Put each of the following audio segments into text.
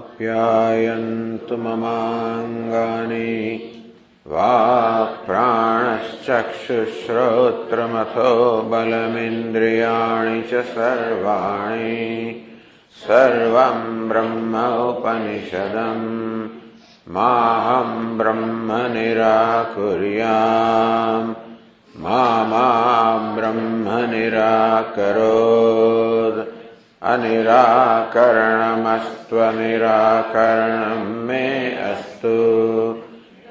आप्यायन्तु ममाङ्गानि। वाक्प्राणश्चक्षुश्रोत्रमथो बलमिन्द्रियाणि च सर्वाणि। सर्वं ब्रह्म उपनिषदम्। माहं ब्रह्म निराकुर्याम्। मा ब्रह्म निराकरोत् अनिराकरणमस्त्वनिराकरणं मे अस्तु।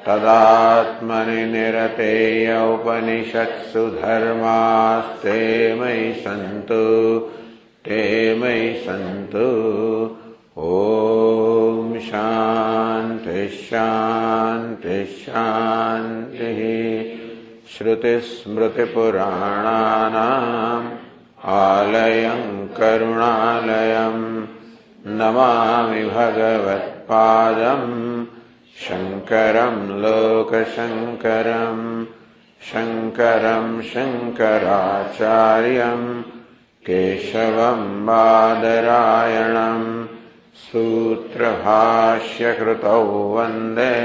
तदात्मनि निरतेय उपनिषत्सु धर्मास्ते मयि सन्तु ते मयि सन्तु। ॐ शान्ति शान्ति शान्तिः। श्रुतिस्मृतिपुराणानाम् आलयं करुणालयम् नमामि भगवत्पादम् शङ्करं लोकशङ्करम् शङ्करं शङ्कराचार्यम् केशवं बादरायणम् सूत्रभाष्यकृतौ वन्दे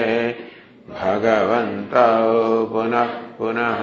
भगवन्तौ पुनः पुनः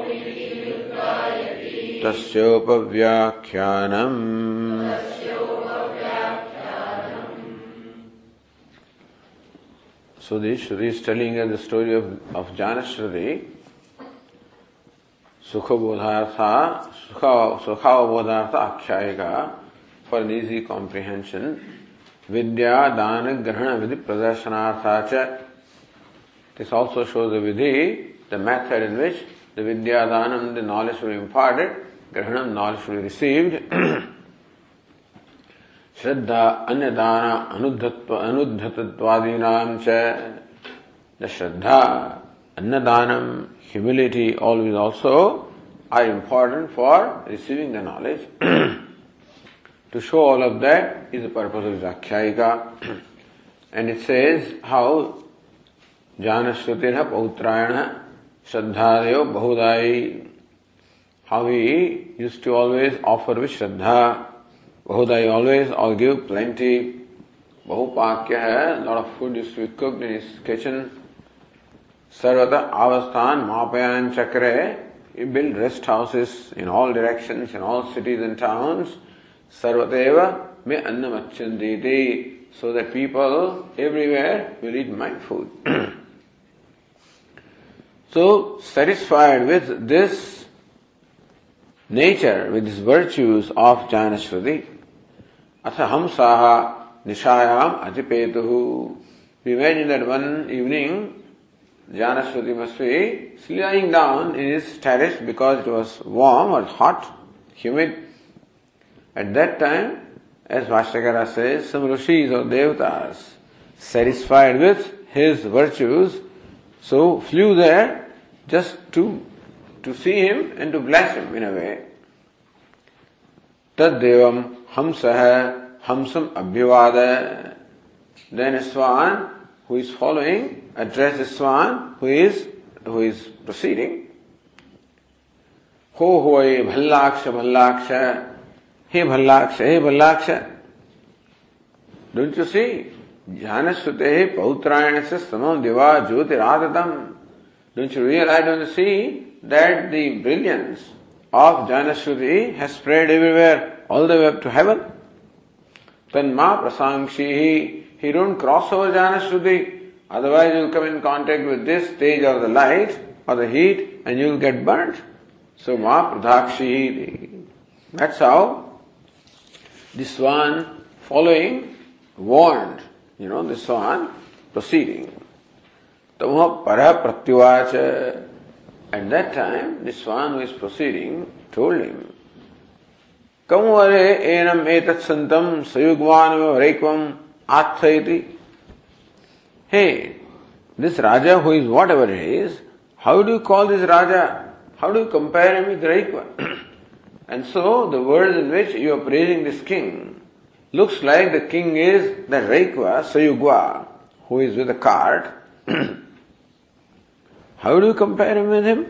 तस्योपव्याख्यानम् So Shruti is telling us the story of, of Janashruti. Sukhabodhartha, Sukhavabodhartha Akshayika for an easy comprehension. Vidya Dana Grahana Vidhi Pradarsanartha cha. This also shows the Vidhi, the method in which the Vidya Danam, the knowledge will be imparted, ग्रहणम knowledge should received श्रद्धा अन्यदान अनुद्धत्व अनुद्धतत्वादीनाम च the श्रद्धा अन्नदानम humility always also are important for receiving the knowledge to show all of that is the purpose of Zakhyayika. and it says how जानश्रुतिर पौत्रायण श्रद्धादयो बहुदायी how he used to always offer with Shraddha Bahudai always give plenty. Bahupakya a lot of food used to be cooked in his kitchen. Sarvata Avasthan Mapayan Chakre he built rest houses in all directions in all cities and towns. Sarvateva me annamachanditi so that people everywhere will eat my food. So, satisfied with this nature, with these virtues of Janashruti, Atha Hamsaha Nishayam Ajipetuhu. We imagine that one evening Janashruti must be lying down in his terrace because it was warm or hot, humid. At that time, as Vastakara says, some rishis or devatas, satisfied with his virtues, so flew there just to to see him and to bless him in a way. Tad devam hamsah hamsam abhyavada. Then swan who is following addresses swan who is who is proceeding. Ho hoy bhallaksha bhallaksha. Hey bhallaksha, hey bhallaksha. Don't you see? Janasute pautrayanasya samam diva jyotiradatam. Don't you realize, don't you see that the brilliance of Janashruti has spread everywhere, all the way up to heaven? Then Tanma prasangshi, he don't cross over Janashruti, otherwise you'll come in contact with this stage of the light or the heat and you'll get burnt. So ma pradakshi, that's how this one following warned, you know, this one proceeding. Tamha para pratyuvacha. At that time, this one who is proceeding told him, Kam vare enam etat santam sayugvan varekvam Athayati. Hey, this Raja who is whatever he is, how do you call this Raja? How do you compare him with Raikva? and so the words in which you are praising this king looks like the king is the Raikva Sayugwa, who is with a cart. how do you compare him with him?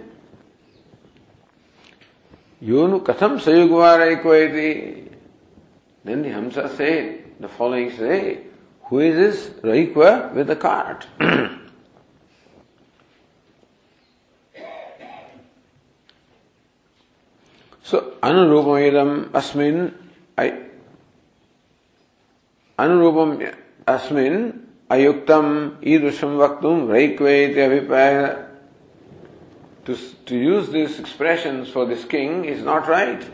Yonu katham sayugva Raikva Then the Hamsa said, the following say, who is this Raikva with the cart? so, anurupamidam asmin, anurupam asmin ayuktam idrusham vaktum raikve abhipaya. To, to use these expressions for this king is not right.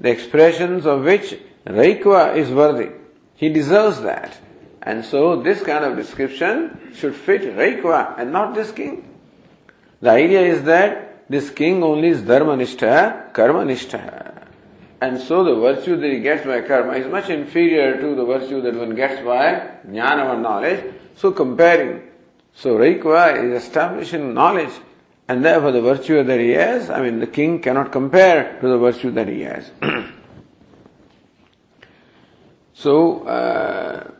The expressions of which Raikva is worthy. He deserves that. And so this kind of description should fit Raikva and not this king. The idea is that this king only is dharmanishta, karmanishta. And so the virtue that he gets by karma is much inferior to the virtue that one gets by jnana or knowledge. So comparing, so Raikva is establishing knowledge and therefore the virtue that he has, I mean the king cannot compare to the virtue that he has. so, uh,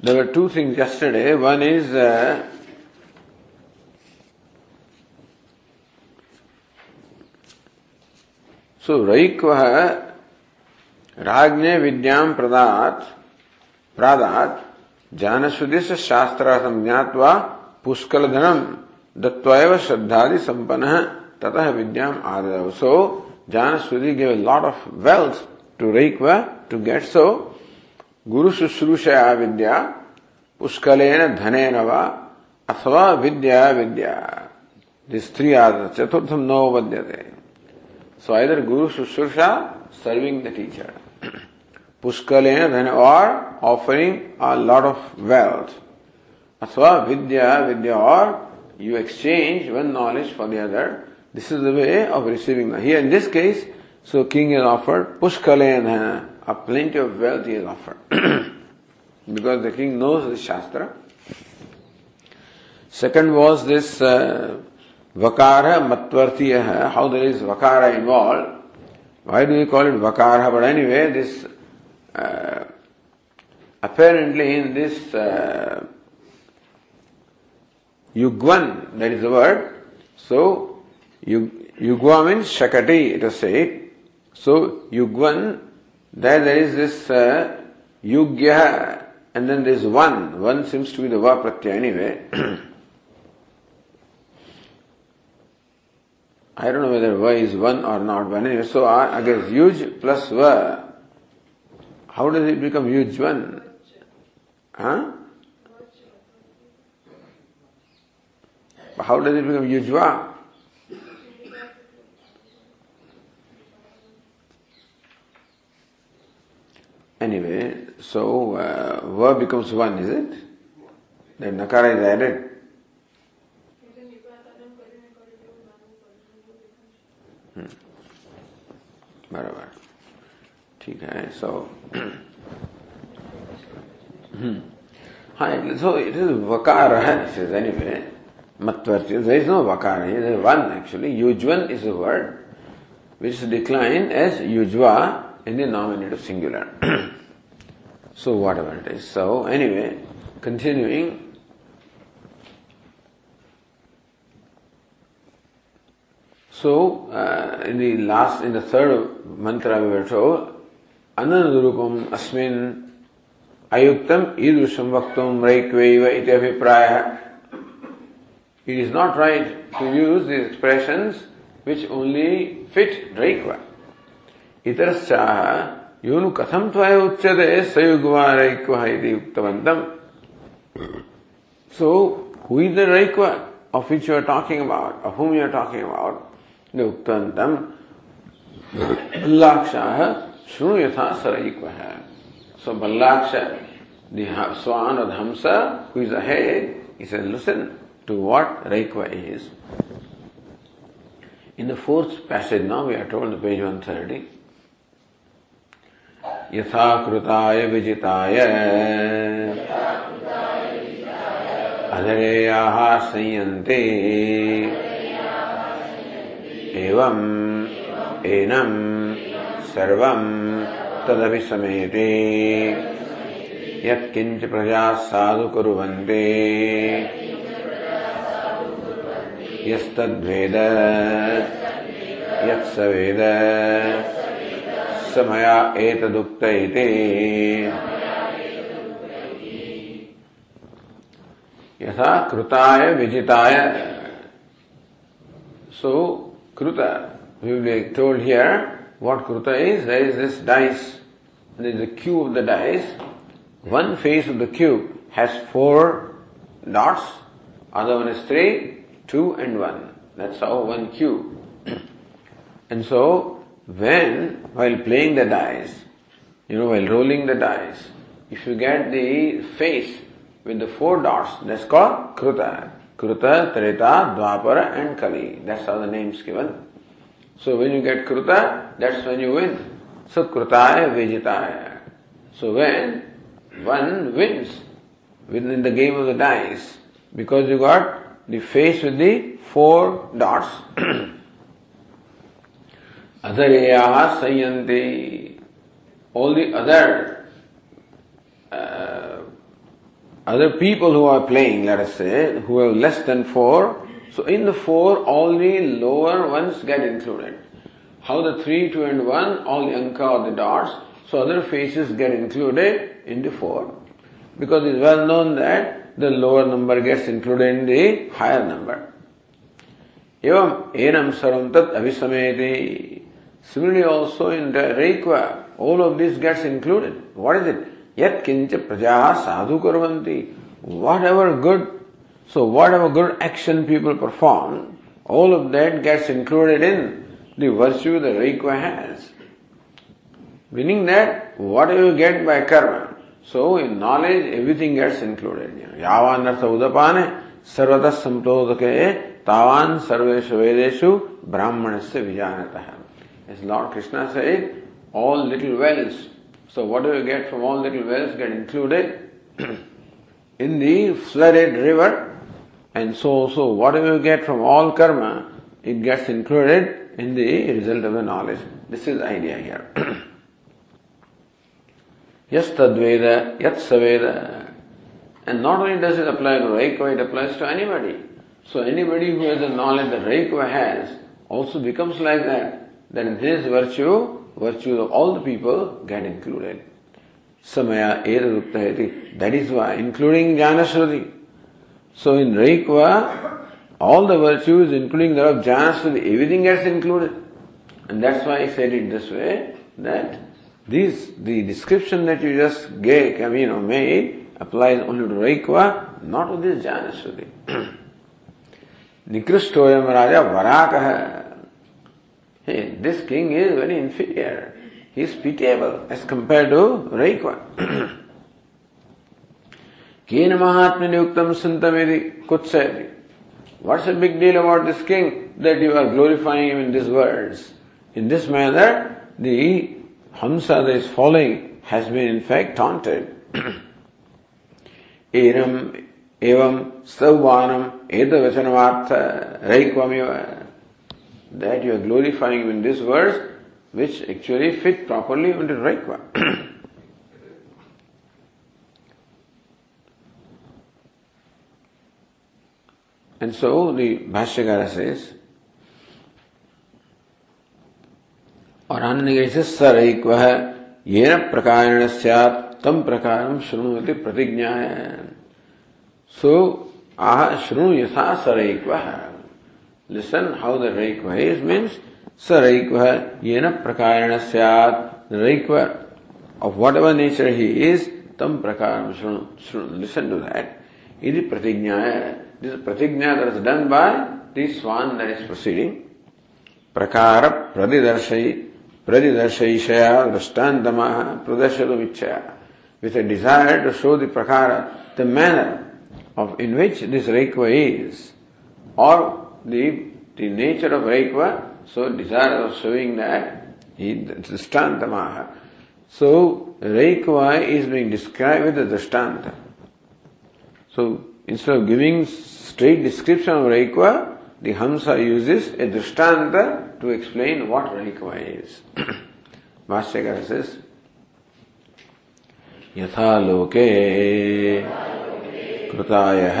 there were two things yesterday. One is uh, so Raikvah राज्ञे विद्याम प्रदात प्रादात जानसुदिश शास्त्र संज्ञात्वा पुष्कल धनम दत्व श्रद्धादि संपन्न ततः विद्या so जान सुधि give lot of wealth to rake to get so गुरु शुश्रूषया विद्या पुष्कल धन अथवा विद्या विद्या स्त्री आदर चतुर्थम नव बद्य सो आइदर गुरु शुश्रूषा सर्विंग द टीचर पुष्कल धन और offering a lot of wealth अथवा विद्या विद्या और you exchange one knowledge for the other. This is the way of receiving. Here in this case, so king is offered pushkalena a plenty of wealth is offered. because the king knows the Shastra. Second was this uh, Vakara Matvartiya, how there is Vakara involved. Why do we call it Vakara? But anyway, this uh, apparently in this uh, Yugwan, that is the word. So, Yugwa means Shakati, it is said. So, Yugwan there there is this uh, yugya and then there is one. One seems to be the va anyway. I don't know whether va is one or not, but anyway, so I, guess yuj plus va. How does it become yuj one? Huh? How does it become yujva? Anyway, so uh, verb becomes one, is it? Then nakara is added. Hmm. बराबर ठीक है सो हाँ so it is vakara it says anyway matvarti there is no vakara there is one actually yujvan is a word which is declined as yujva in the nominative singular So whatever it is. So anyway, continuing. So uh, in the last, in the third mantra we were told, ananurupam asmin ayuktam idrusham vaktum raikveiva iti abhipraya. It is not right to use these expressions which only fit raikva. Itaraschaha ಇವನು ಕಥಂ ತ್ವಯ ಉಚ್ಯತೆ ಸಯುಗ್ವಾರೈಕ್ವ ಇತಿ ಉಕ್ತವಂತಂ so who is the ರೈಕ್ವ of which you are talking about, of whom you are talking about, the Uktantam, Ballakshaha, Shrunuyatha Saraikvaha. So Ballaksha, the Swan or the Hamsa, who is ahead, he says, listen to what Raikva is. In the fourth passage now, we are told, the page 130, यथा कृताय विजिताय अधरेयाः संयन्ते एवम् एनम् सर्वम् तदभिसमेते यत्किञ्च प्रजाः साधु कुर्वन्ते यस्तद्वेद। यत्स समया एतदुक्त। इति यथा कृताय विजिताय। सो कृत we will told here what कृत is there is this dice this is the cube of the dice one face of the cube has four dots other one is three two and one. That's how one cube. and so, when, while playing the dice, you know, while rolling the dice, if you get the face with the four dots, that's called Kruta. Kruta, Treta, Dwapara and Kali. That's how the name's given. So when you get Kruta, that's when you win. So Krutaya Vijitaya. So when one wins within the game of the dice, because you got the face with the four dots. Adhareyaha sayanti. All the other uh, other people who are playing, let us say, who have less than four, so in the four, all the lower ones get included. How the three, two, and one, all the anka or the dots, so other faces get included in the four. Because it's well known that the lower number gets included in the higher number. Evam enam saram tat avisameti. Similarly also in the Raikva, all of this gets included. What is it? Yat kincha prajaha sadhu kurvanti. Whatever good, so whatever good action people perform, all of that gets included in the virtue the Raikva has. Meaning that whatever you get by karma, so in knowledge, everything gets included. Yavan artha udapane sarvata samprodake tavan sarveshu vedeshu brahmanasya vijanatah. As Lord Krishna said, all little wells. So whatever you get from all little wells get included in the flooded river. And so, so whatever you get from all karma, it gets included in the result of the knowledge. This is the idea here. Yes, Tadveda, Yat Saveda. And not only does it apply to Raikva, it applies to anybody. So anybody who has the knowledge that Raikva has also becomes like that. Then this virtue, virtue of all the people get included. Samaya Edaduktayati. That is why, including Janasruti. So in Raikva, all the virtues, including that of Janasruti, everything gets included. And that's why I said it this way, that this, the description that you just gave, you know, made, applies only to Raikva, not to this Janasruti. Nikrustoyam Raja Varakaha. Hey, this king is very inferior. He is pitiable as compared to Raikva. Kena Mahatma Yuktam Santamidi Kutsayati. What's the big deal about this king that you are glorifying him in these words? In this manner, the Hamsa that is falling has been in fact taunted. Eram evam savvanam etavachanamartha raikvamiva. That you are glorifying him in this verse, which actually fit properly into Raikva. and so the Bhashyakara says, और अन्य से sir एक वह ये न प्रकार तम प्रकार शृणुति प्रतिज्ञा है सो, आह, शृणु यथा सर एक वह लिसन हाउ द रेक वह इज़ मीन्स सर एक वह ये न प्रकार सैत रेक वह of whatever nature he is तम प्रकार शृणु शृणु लिसन टू दैट यदि प्रतिज्ञा है दिस प्रतिज्ञा that is done by this one that is proceeding प्रकार प्रतिदर्शयित Pradidarshayishaya Drashtantamaha Pradashatumichaya with a desire to show the prakara, the manner of in which this Raikva is, or the, the nature of Raikva, so desire of showing that Drishtantamaha. So, Raikva is being described with the Drishtanta. So, instead of giving straight description of Raikva, the Hamsa uses a Drishtanta to explain what Raikva is. Bhashyakara says, यथा लोके कृतायः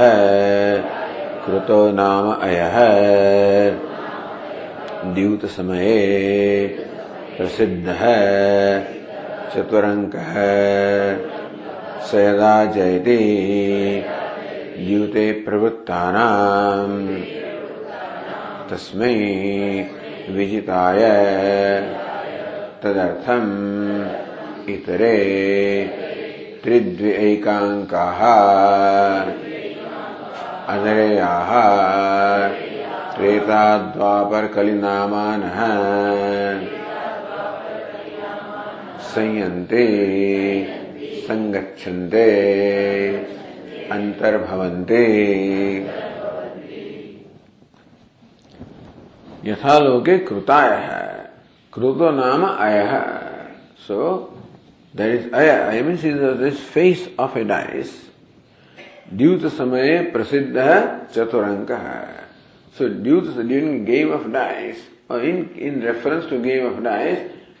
कृतो नाम अयः द्यूतसमये प्रसिद्धः चतुरङ्कः स यदा जयति द्यूते प्रवृत्तानाम् तस्मै विजिताय तदर्थम् इतरे त्रिद्विऐकाङ्काः अधरेयाः त्रेताद्वापरकलिनामानः संयन्ते यथालोके कृताय। है कृतो नाम अय। सो दैट इज़ अय। I mean see this face of a dice ड्यूत समय प्रसिद्ध है चतुरंक है सो ड्यूत ड्यूरिंग गेम ऑफ़ डाइस और in in reference to game of dice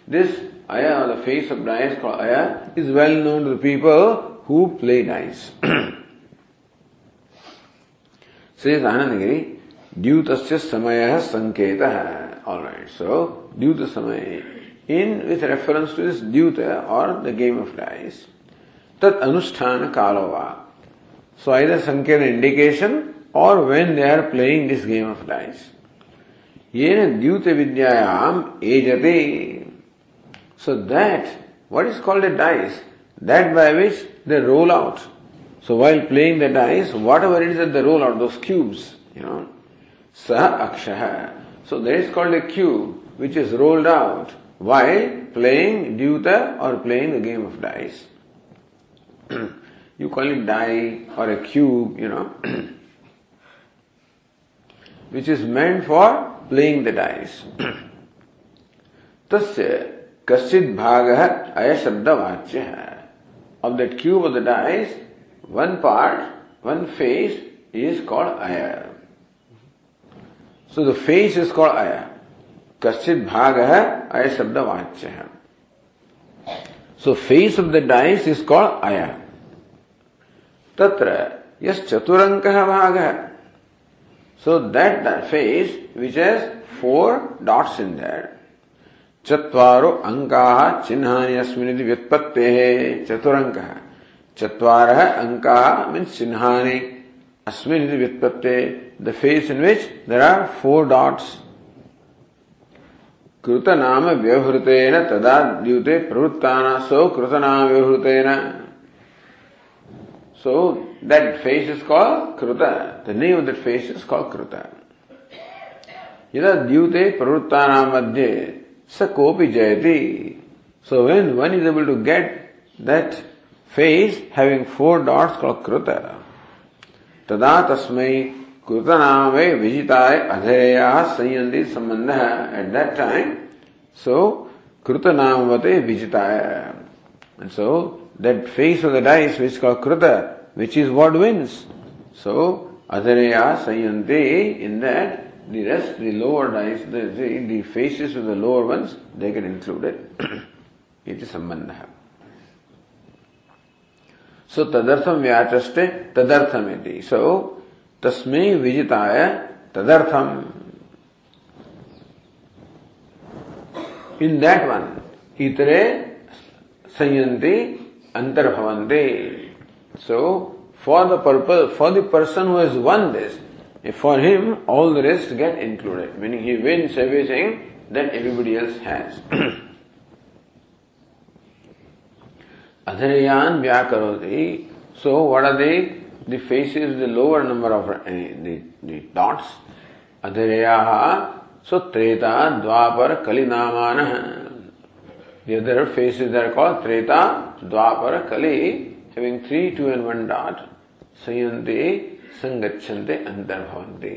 this अय the face of dice called अय is well known to people who play dice Shri Anandagiri द्यूतस्य समयः संकेतः ऑलराइट सो द्यूत समय in with reference to this द्यूत और the game of dice तत् अनुष्ठान कालो वा सो द संकेत इंडिकेशन और when they are playing this game of dice ये न द्यूत विद्यायाम एजते so that what is called a dice, that by which they roll out. So while playing the dice, whatever it is that they roll out, those cubes, you know, saha akshaha. So that is called a cube which is rolled out while playing duta or playing the game of dice. you call it die or a cube, you know, which is meant for playing the dice. तस्य कश्चित भाग है अय शब्द है of that cube of the dice, one part, one face is called Aya. So the face is called Aya. Kaschit bhag hai Aya shabda vachya hai. So face of the dice is called Aya. Tatra yes chaturanka bhag hai. So that, that face which has four dots in there. चत्वारो अंका चिन्हानि अस्मिन् व्युत्पत्ते चतुरंक चत्वार अंका means चिन्हानि Asmin is Vitpate, the face in which there are four dots. कृतनाम व्यवहृतेन तदा द्यूते प्रवृत्ताना सो कृतनाम व्यवहृतेन so that face is call कृत the name of that face is call कृत यदा द्यूते प्रवृत्तानां मध्ये स कोपि जयति so when one is able to get that face having four dots called Kruta. तदा तस्म कृतनामे विजिताय अधेयः संयन्ति सम्बन्धः एट दैट टाइम सो कृतनामवते विजिताय so that face of the dice which called कृत which is what wins so अधेयः संयन्ति in that The rest, the lower dies, the, the, faces of the lower ones, they get included. it is Sambandha. So तदर्थम व्याचस्ते तदर्थम so तस्म विजिताय तदर्थम in that one इतरे संयंत्र अंतर्भवंते so for the purpose for the person who is won this for him all the rest get included meaning he wins everything that everybody else has Adhariyan Vyakaroti. So, what are they? The faces, the lower number of uh, the, the dots. Adhariyaha. So, Treta, Dwapar, Kalinamana. The other faces are called Treta, Dwapar, Kali, having three, two, and one dot. Sayanti, संगच्छन्ते अंतर्भवन्ति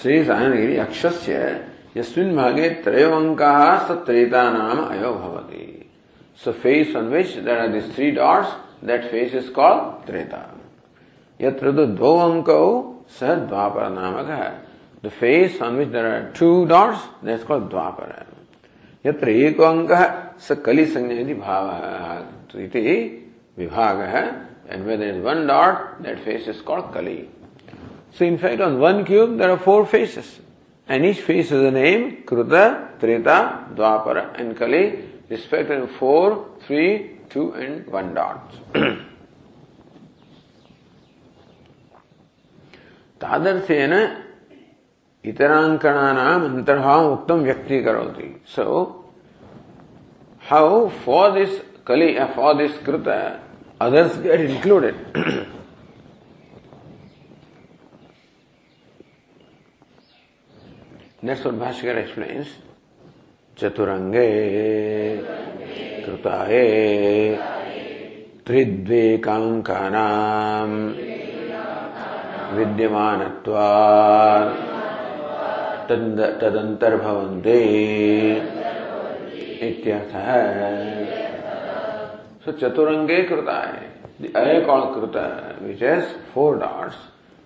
श्री सायनगिरी अक्षस्य यस्मिन् भागे त्रयो सत्रेता नाम अयो भवति। So face on which there are this three dots that face is called Treta. यत्र तो दो अंकौ सः द्वापर नामक। है the face on which there are two dots that's called Dwapara. यत्र एक अंक है स कलिसंज्ञा इति भाव इति विभाग। है and when there is one dot that face is called Kali. So in fact on one cube there are four faces and each face has a name Kruta, Treta, Dwapara and Kali respectively four, three, two and one dots. तादर्थेन इतरांकणानाम अंतर्भाव उत्तम व्यक्ति करोति so how for this कली for this कृत others gate included That's what Bhaskar explains. Chaturange Krutaye Tridve Kankanam Vidyamanatva Tadantar Bhavante Ityatha So Chaturange Krutaye The Ayakal कृता which has four dots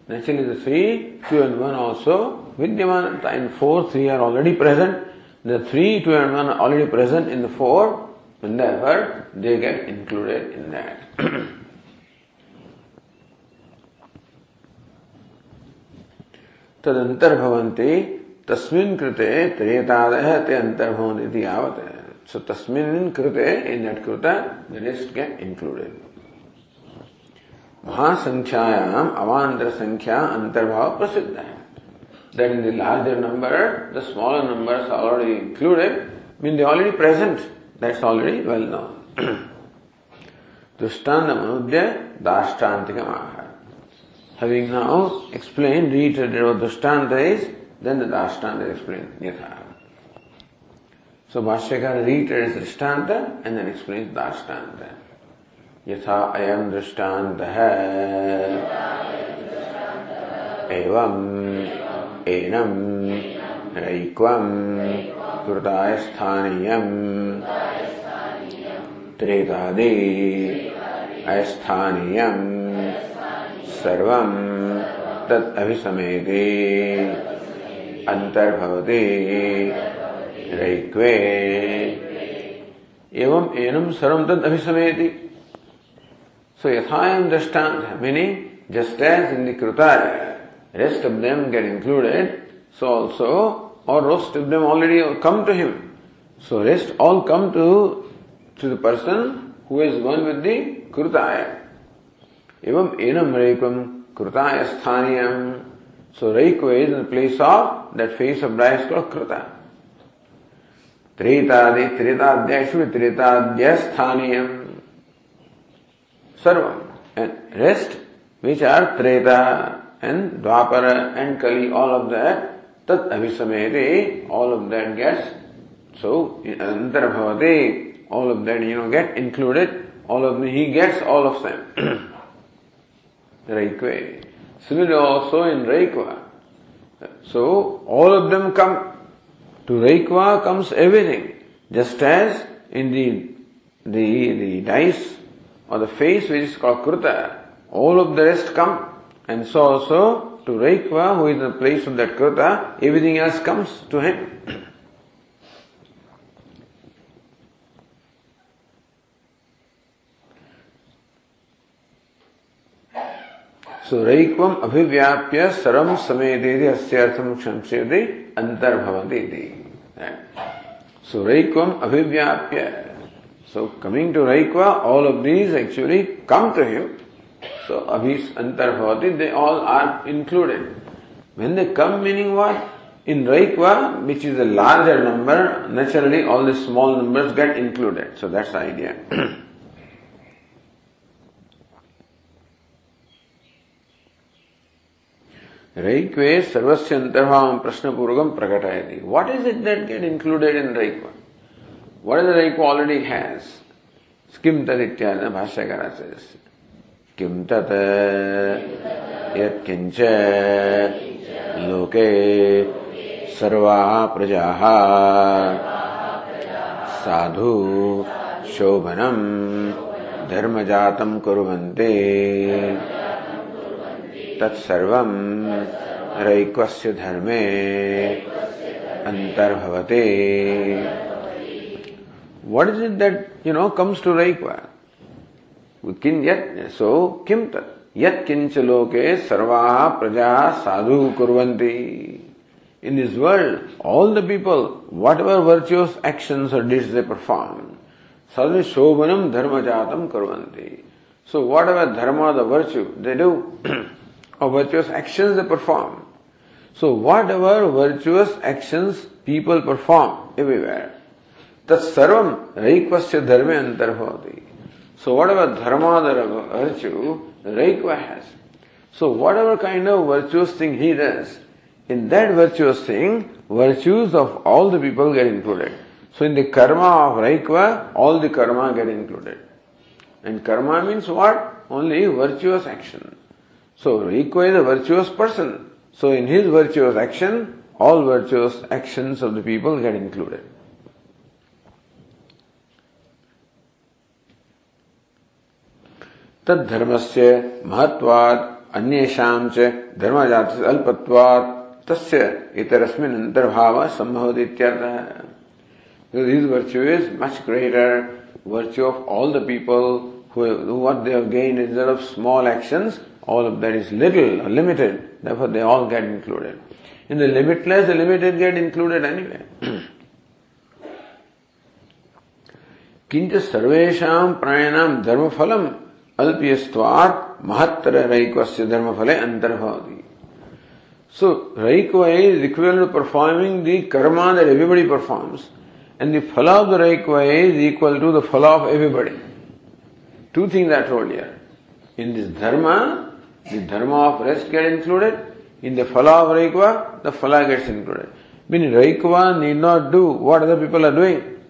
Naturally the three, two and one also, Vidyaman, in four, three are already present. The three, two and one are already present in the four, and therefore they get included in that. तदंतर्भवन्ति तस्मिन् कृते त्रेतादय ते अंतर्भवन्ति इति यावत् so तस्मिन् कृते in that Krita the rest get वहाँ संख्यायाम अवान्तर संख्या अंतर्भाव प्रसिद्ध है। Then the larger number the smaller number already included mean they already present that's already well known दृष्टांत मनुद्य दाष्टांतिक आहार हैविंग नाउ एक्सप्लेन रीटेड दृष्टांत इज़ देन द एक्सप्लेन यथा सो भाष्यकार रीटेड दृष्टांत एंड देन एक्सप्लेन दाष्टांत है यथा अयम दृष्टांत है एवं एनम्। रैक्वम् कृतायस्थानीयम्। त्रेतादि। अस्थानीयम् सर्वम्। तत् अभिसमेति। अंतर्भवति रैक्वे एवं एनम सर्वम तद अभिसमेति। सो यथायम दृष्टांत meaning just as in the कृताय rest of them get included, so also, or most of them already come to him. So rest all come to, to the person who is one with the Krutaya. Evam enam reikvam Krutaya sthaniyam. So Reikva is in the place of that face of Brahma called Kruta. Tretadi, Tretadya should be Tretadya sthaniyam. Sarvam. And rest which are Treta and Dwapara and Kali, all of that, Tat Abhisamete, all of that gets, so Antarabhavate, all of that, you know, get included, all of he gets all of them. Raikve. Similarly also in Raikva. So, all of them come. To Raikva comes everything. Just as in the, the, the dice or the face which is called Kruta, all of the rest come. And so also to Raikva, who is in the place of that Krita, everything else comes to him. So Raikvam abhivyapya saram samededi asyartham kshamsedi antarbhavati So Raikvam abhivyapya. So coming to Raikva, all of these actually come to him. So abhis antarbhavati, they all are included. When they come, meaning what? In Raikva, which is a larger number, naturally all the small numbers get included. So that's the idea. Raikve sarvasya prakatayati. What is it that get included in Raikva? What whatever the equality has, किम तदित्यादि भाष्यकार says, किम तत् यत्किञ्च लोके सर्वाः प्रजाः साधु शोभनम धर्म जातम कुरुवन्ते तत्सर्वं रैक्वस्य धर्मे अंतर्भवते What is it that, you know, comes to Raikva? Kin yat, so, kim tat? Yat kincha loke sarvaha praja sadhu kurvanti. In this world, all the people, whatever virtuous actions or deeds they perform, sadhu shobhanam dharmajatam kurvanti. So whatever dharma, the virtue they do, or virtuous actions they perform. So whatever virtuous actions people perform everywhere, The sarvam raikvasya dharme antarhoti. So whatever dharma dharmadara virtue, raikva has. So whatever kind of virtuous thing he does, in that virtuous thing, virtues of all the people get included. So in the karma of raikva, all the karma get included. And karma means what? Only virtuous action. So raikva is a virtuous person. So in his virtuous action, all virtuous actions of the people get included. तद्धर्म से महत्वाद अन्येषाम च धर्मजात अल्पत्वाद तस्य इतरस्मिन् अंतर्भाव संभव इत्यर्थः His virtue is much greater virtue of all the people who, what they have gained instead of small actions, all of that is little or limited. Therefore, they all get included. In the limitless, the limited get included anyway. किंच सर्वेशा प्राणायाम धर्म Alpiyastvat Mahattara Raikvasya Dharma Phale Antarvadi. So, Raikva is equivalent to performing the karma that everybody performs, and the phala of the Raikva is equal to the phala of everybody. Two things are true here. In this Dharma, the Dharma of rest gets included, in the phala of Raikva, the phala gets included. Meaning, Raikva need not do what other people are doing.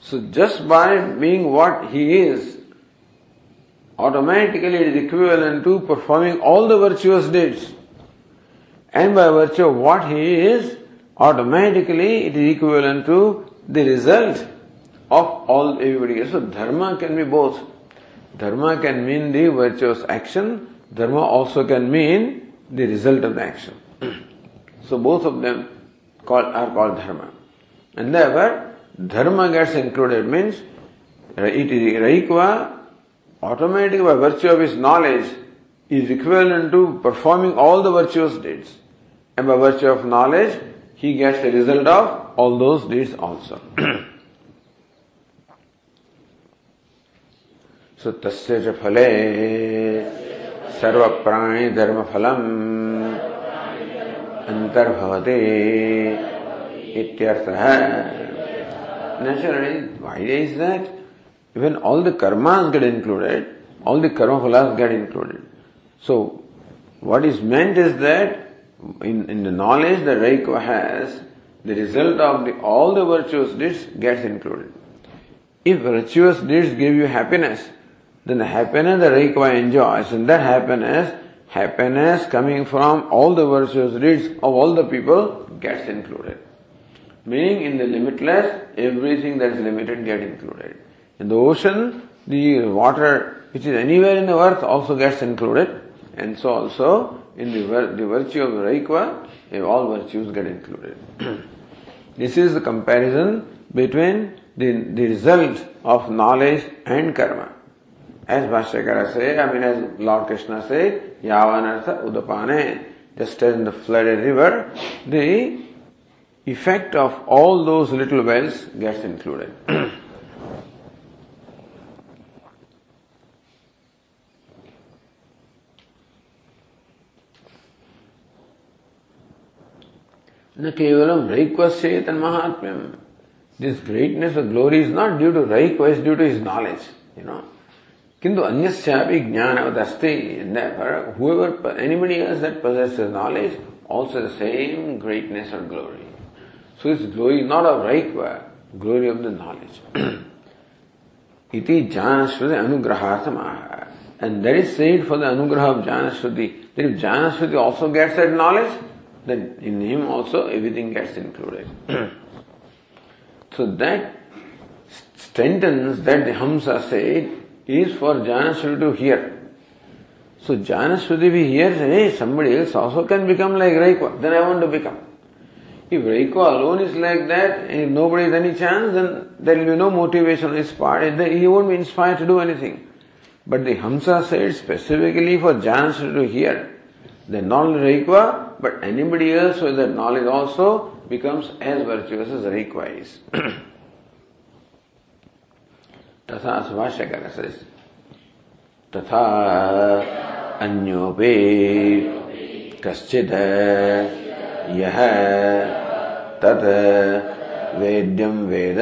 So, just by being what he is, automatically it is equivalent to performing all the virtuous deeds. And by virtue of what he is, automatically it is equivalent to the result of all everybody. So dharma can be both. Dharma can mean the virtuous action, dharma also can mean the result of the action. so both of them called, are called dharma. And therefore, dharma gets included means it is raikva automatically by virtue of his knowledge is equivalent to performing all the virtuous deeds. And by virtue of knowledge, he gets the result of all those deeds also. so tasya च फले सर्वप्राणि धर्मफलम् अंतर्भवते इत्यर्थः Naturally, why is that? Even all the karmas get included, all the karma phalas get included. So, what is meant is that in, in the knowledge that Raikva has, the result of the, all the virtuous deeds gets included. If virtuous deeds give you happiness, then the happiness that Raikva enjoys, and that happiness, happiness coming from all the virtuous deeds of all the people gets included. Meaning in the limitless, everything that is limited gets included. In the ocean, the water which is anywhere in the earth also gets included, and so also in the, the virtue of Raikva, all virtues get included. this is the comparison between the, the result of knowledge and karma. As Bhashyakara say, I mean as Lord Krishna say, Yavanartha Udapane, just as in the flooded river, the effect of all those little wells gets included. न केवलम रईक्वस्तन mahatmyam. This greatness of glory is not due to Raikva is due to his knowledge you know किंतु अन्यस्यापि ज्ञान अस्ति whoever anybody has that possess knowledge also the same greatness of glory so is glory not of Raikva glory of the knowledge इति ज्ञानश्रुति अनुग्रहार्थम आह And that is said for the anugraha of Janaswati. Then if Janaswati also gets that knowledge, then in him also everything gets included. so that sentence that the Hamsa said is for Janashruti to hear. So Janashruti we hear, hey, somebody else also can become like Raikva, then I want to become. If Raikva alone is like that, if nobody has any chance, then there will be no motivation on his part, he won't be inspired to do anything. But the Hamsa said specifically for Janashruti to hear, the knowledge Raikwa, but anybody else with that knowledge also becomes as virtuous as Raikwa is. तथा सुभाष्यकर says तथा अन्योपि कश्चित् यः तत् वेद्यं वेद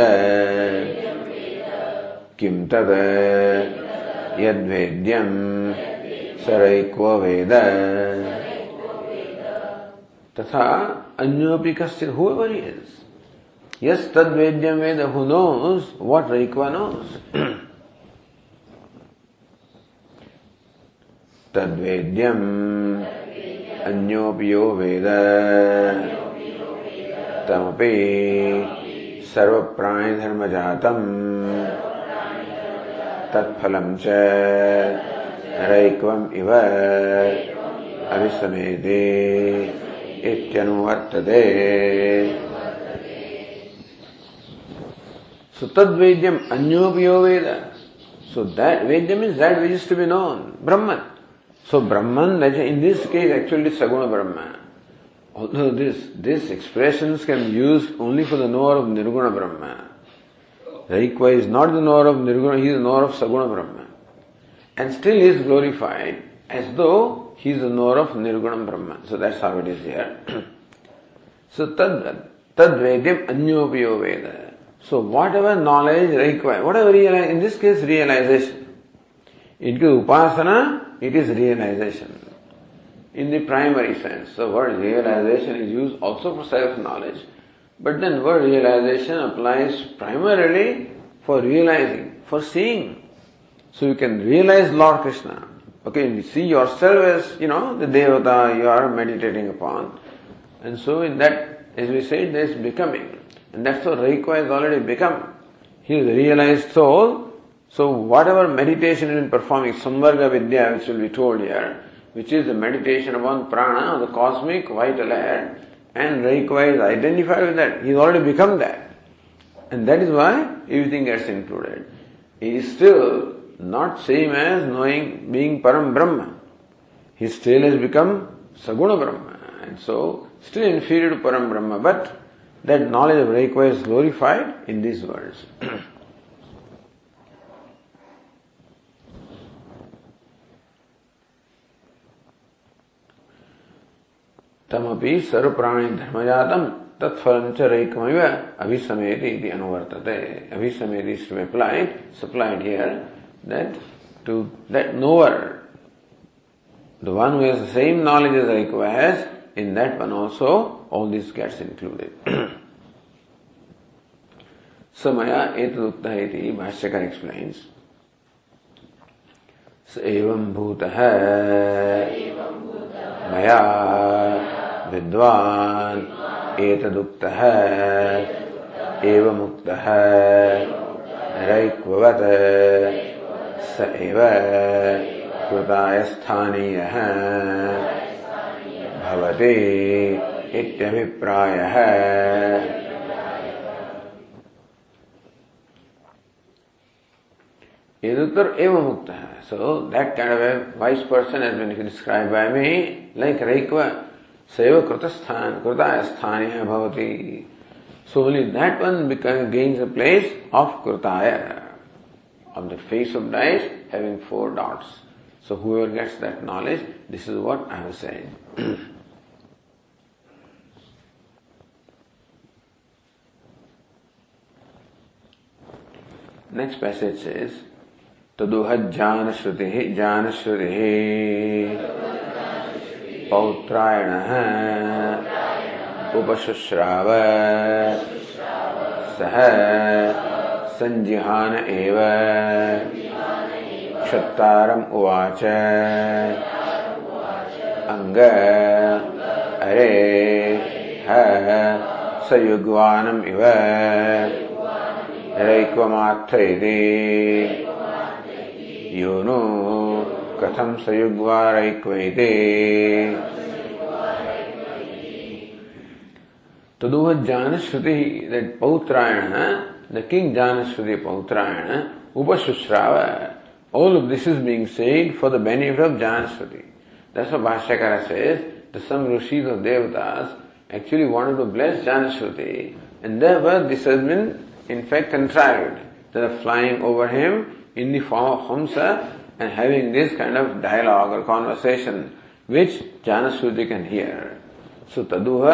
किं तत् यद्वेद्यं सरैक्व वेद। तथा अन्योपिकस्य whoever he yes Yes, tadvedyam veda, who knows what Raikwa knows. तद्वेद्यम् अन्योऽपियो वेद। तमपि सर्वप्राणिधर्मजातम् तत्फलम् च Raikvam Iva Avisamede Ityanuvartate So tad vedyam anyopyo veda. So that Vedyam is that which is to be known, Brahman. So Brahman, in this case actually Saguna Brahma. Although this, these expressions can be used only for the knower of Nirguna Brahma. Likewise, not the knower of Nirguna, he is the knower of Saguna Brahma. And still he is glorified as though he is the knower of Nirguna Brahma. So that's how it is here. so tad, tad vedyam anyopyo veda. So whatever knowledge required, whatever realize, in this case realization. In upasana, it is realization. In the primary sense, the word realization is used also for self-knowledge. But then word realization applies primarily for realizing, for seeing. So you can realize Lord Krishna. Okay, you see yourself as, you know, the devata you are meditating upon. And so in that, as we said, there is becoming. And that's what Raikva has already become. He is a realized soul. So whatever meditation is performing, Samvarga Vidya, which will be told here, which is the meditation upon prana, the cosmic vital air, and Raikva is identified with that. He has already become that. And that is why everything gets included. He is still not same as knowing being Param Brahma. His tail has become Saguna Brahma, and so still inferior to Param Brahma, but that knowledge of Raikva is glorified in these words. तमपि सर्वप्राणि धर्मजातम तत्फलं च रैकमैव अभिसमेति इति अनुवर्तते अभिसमेति is to supplied here that to that knower the one who has the same knowledge as Raikva has in that one also all this gets included. Maya etadukta iti Bhashyakar explains. स एवं भूतः मया विद्वान् एतदुक्तः एवमुक्तः रैक्ववत् स एव एवं मुक्त। है so that kind of wise person has been describe by me like Raikva save कृतस्थान कृताय स्थानीय भवति so only that one become gains a place of कृताय of the face of dice having four dots. So whoever gets that knowledge, this is what I have said. Next passage says, तदुहज्जान श्रुति जान श्रुति पौत्रायण उपशुश्राव सह संजिहान एव। क्षत्तारम उवाच। अंग अरे ह सयुग्वानम् इव। रैक्वमात्र इति यो no कथं सयुग्वा रैक्व इति तदुह Janashruti that Pautrayana, the king Janashruti Pautrayana, Upashushrava, all of this is being said for the benefit of Janashruti. That's what Bhashyakara says, that some rishis of devatas actually wanted to bless Janashruti, and therefore this has been in fact contrived. They are flying over him in the form of Hamsa and having this kind of dialogue or conversation which Janashruti can hear. सुतदुह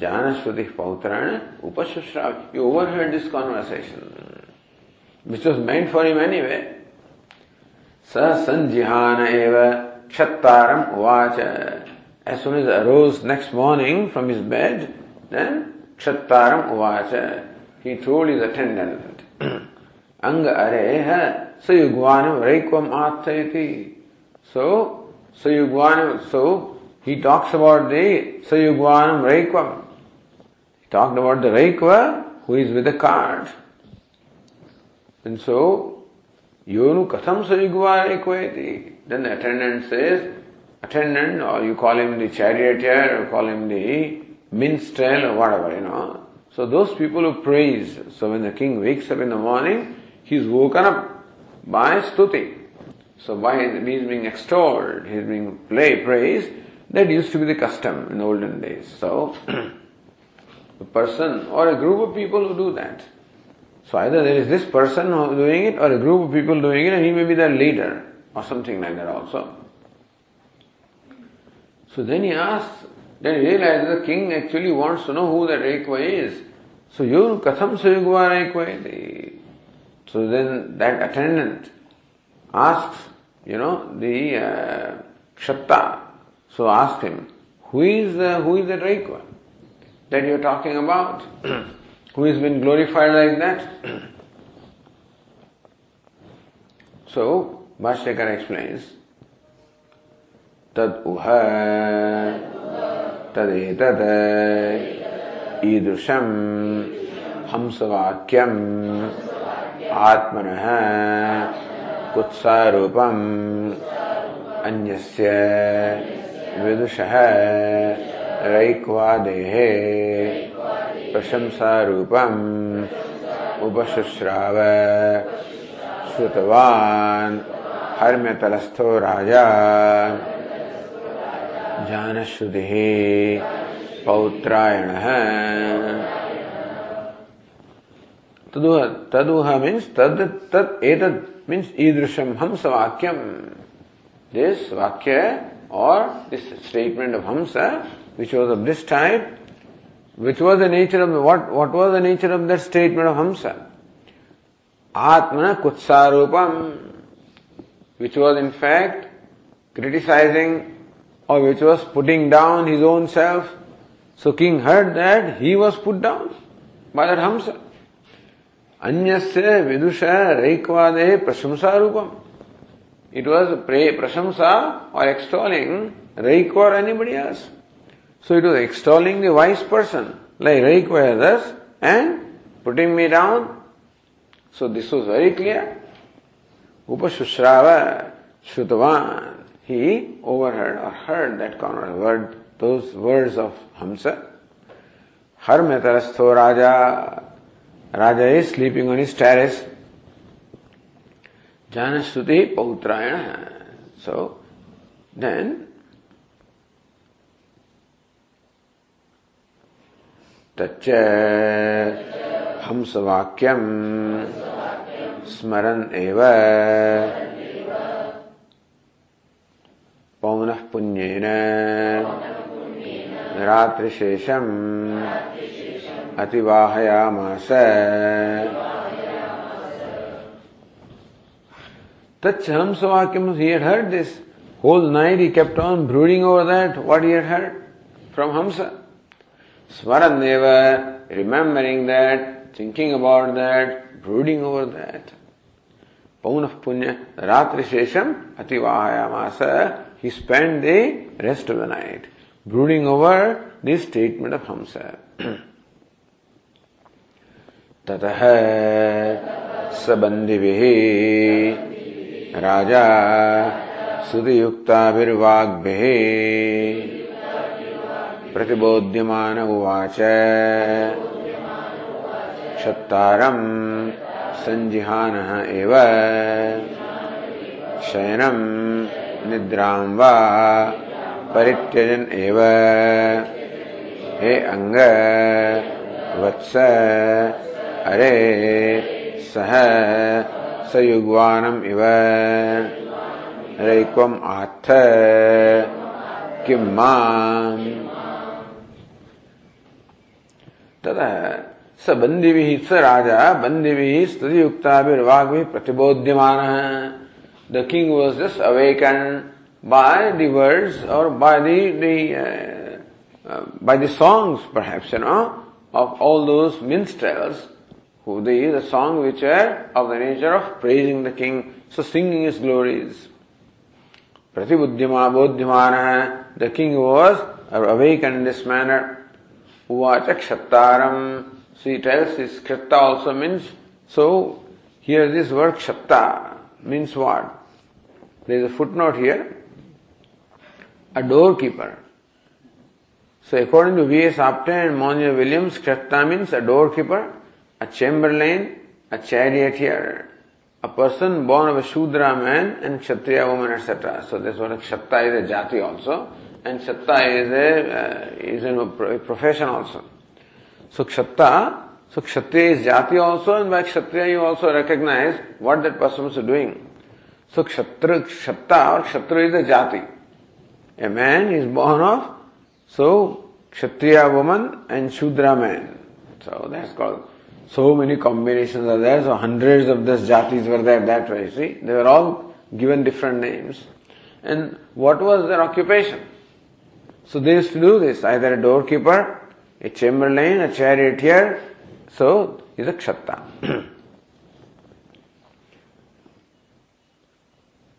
Janashruti Pautrayana उपशुश्राव you overheard this conversation which was meant for him anyway स संजिहान एव क्षत्तारम उवाच as soon as he arose next morning from his bed then क्षत्तारम उवाच he told his attendant अंग अरेह सयुग्वानम रैक्वम आत्थयति so सयुग्वानम so he talks about the sayugvanam raikvam. He talked about the raikva who is with the cart. And so, yonu katham sayugva raikvayati. Then the attendant says, attendant, or you call him the charioteer, or call him the minstrel, or whatever, you know. So those people who praise, so when the king wakes up in the morning, he is woken up by stuti. So by his being extolled, he is being play, praised, that used to be the custom in olden days. So a person or a group of people who do that. So either there is this person doing it or a group of people doing it and he may be their leader or something like that also. So then he asks, then he realizes the king actually wants to know who that Raikva is. So you katham suyugva Raikva So then that attendant asks, you know, the uh. So ask him, who is uh, who is that Rekva that you're talking about? who has been glorified like that? so Bhashyakar explains, तद उह तदेतद ईदृशम हंसवाक्यम आत्मनः कुत्सारूपम अन्यस्य विदुषः रैक्वादेः प्रशंसारूपम् उपशुश्राव। श्रुतवान् हर्म्यतलस्थो राजा। जानश्रुतिः पौत्रायणः। तदुह तदुह means तद तद, एतद means ईदृशम हंस वाक्यम this वाक्य or this statement of Hamsa, which was of this type, which was the nature of what what was the nature of that statement of Hamsa? Atmana Kutsarupam, which was in fact criticizing or which was putting down his own self. So king heard that he was put down by that Hamsa. Anyasya vidusha reikvade prasamsa It was pray, prasamsa or extolling Raikva or anybody else. So it was extolling the wise person, like Raikva others, and putting me down. So this was very clear. Upashushrava Shrutavan. He overheard or heard that word, those words of Hamsa. Harmetarastho Raja. Raja is sleeping on his terrace. Janasuti Pautrayana. So, then तच्च हंसवाक्यम स्मरन् एव पौनः पुण्येन रात्रिशेषम् अतिवाहयामास Touch Hamsavakyam, he had heard this. Whole night he kept on brooding over that, what he had heard from Hamsa. Swaradeva, remembering that, thinking about that, brooding over that. पौनः पुण्य रात्रि शेषम अतिवाहयामास he spend the rest of the night brooding over the statement of हमस ततः सबंधिभिः राजा सुतियुक्ताभिर्वाग्भिः प्रतिबोध्यमान उवाच। क्षत्तारम् सञ्जिहानः एव। शयनम् निद्राम् वा परित्यजन् एव। हे अङ्ग, वत्स, अरे, सह। सयुग्वानम् इव रैक्वम् आत्थ किं माम् ततः स बन्दिभिः स राजा बन्दिभिः स्तुतियुक्ताभिर्वाग्भिः प्रतिबोध्यमानः The king was just awakened by the words or by the, the uh, uh, by the songs perhaps, you know, of all those minstrels the, the song which are of the nature of praising the king, so singing his glories. Pratibuddhima bodhimana, the king was awakened in this manner. Uvacha kshattaram, so he tells this kshatta also means, so here this word kshatta means what? There is a footnote here, a doorkeeper. So according to V.S. Apte and Monier Williams, kshatta means a doorkeeper, a chamberlain, a charioteer, a person born of a Shudra man and Kshatriya woman, etc. So this one, Kshatta is a jati also, and Kshatta is a, uh, is a profession also. So Kshatta, so Kshatriya is jati also, and by Kshatriya you also recognize what that person is doing. So Kshatra, Kshatta or Kshatriya is a jati. A man is born of, so Kshatriya woman and Shudra man. So that's called so many combinations are there, so hundreds of these jatis were there that way, see. They were all given different names. And what was their occupation? So they used to do this, either a doorkeeper, a chamberlain, a charioteer, so is a kshatta.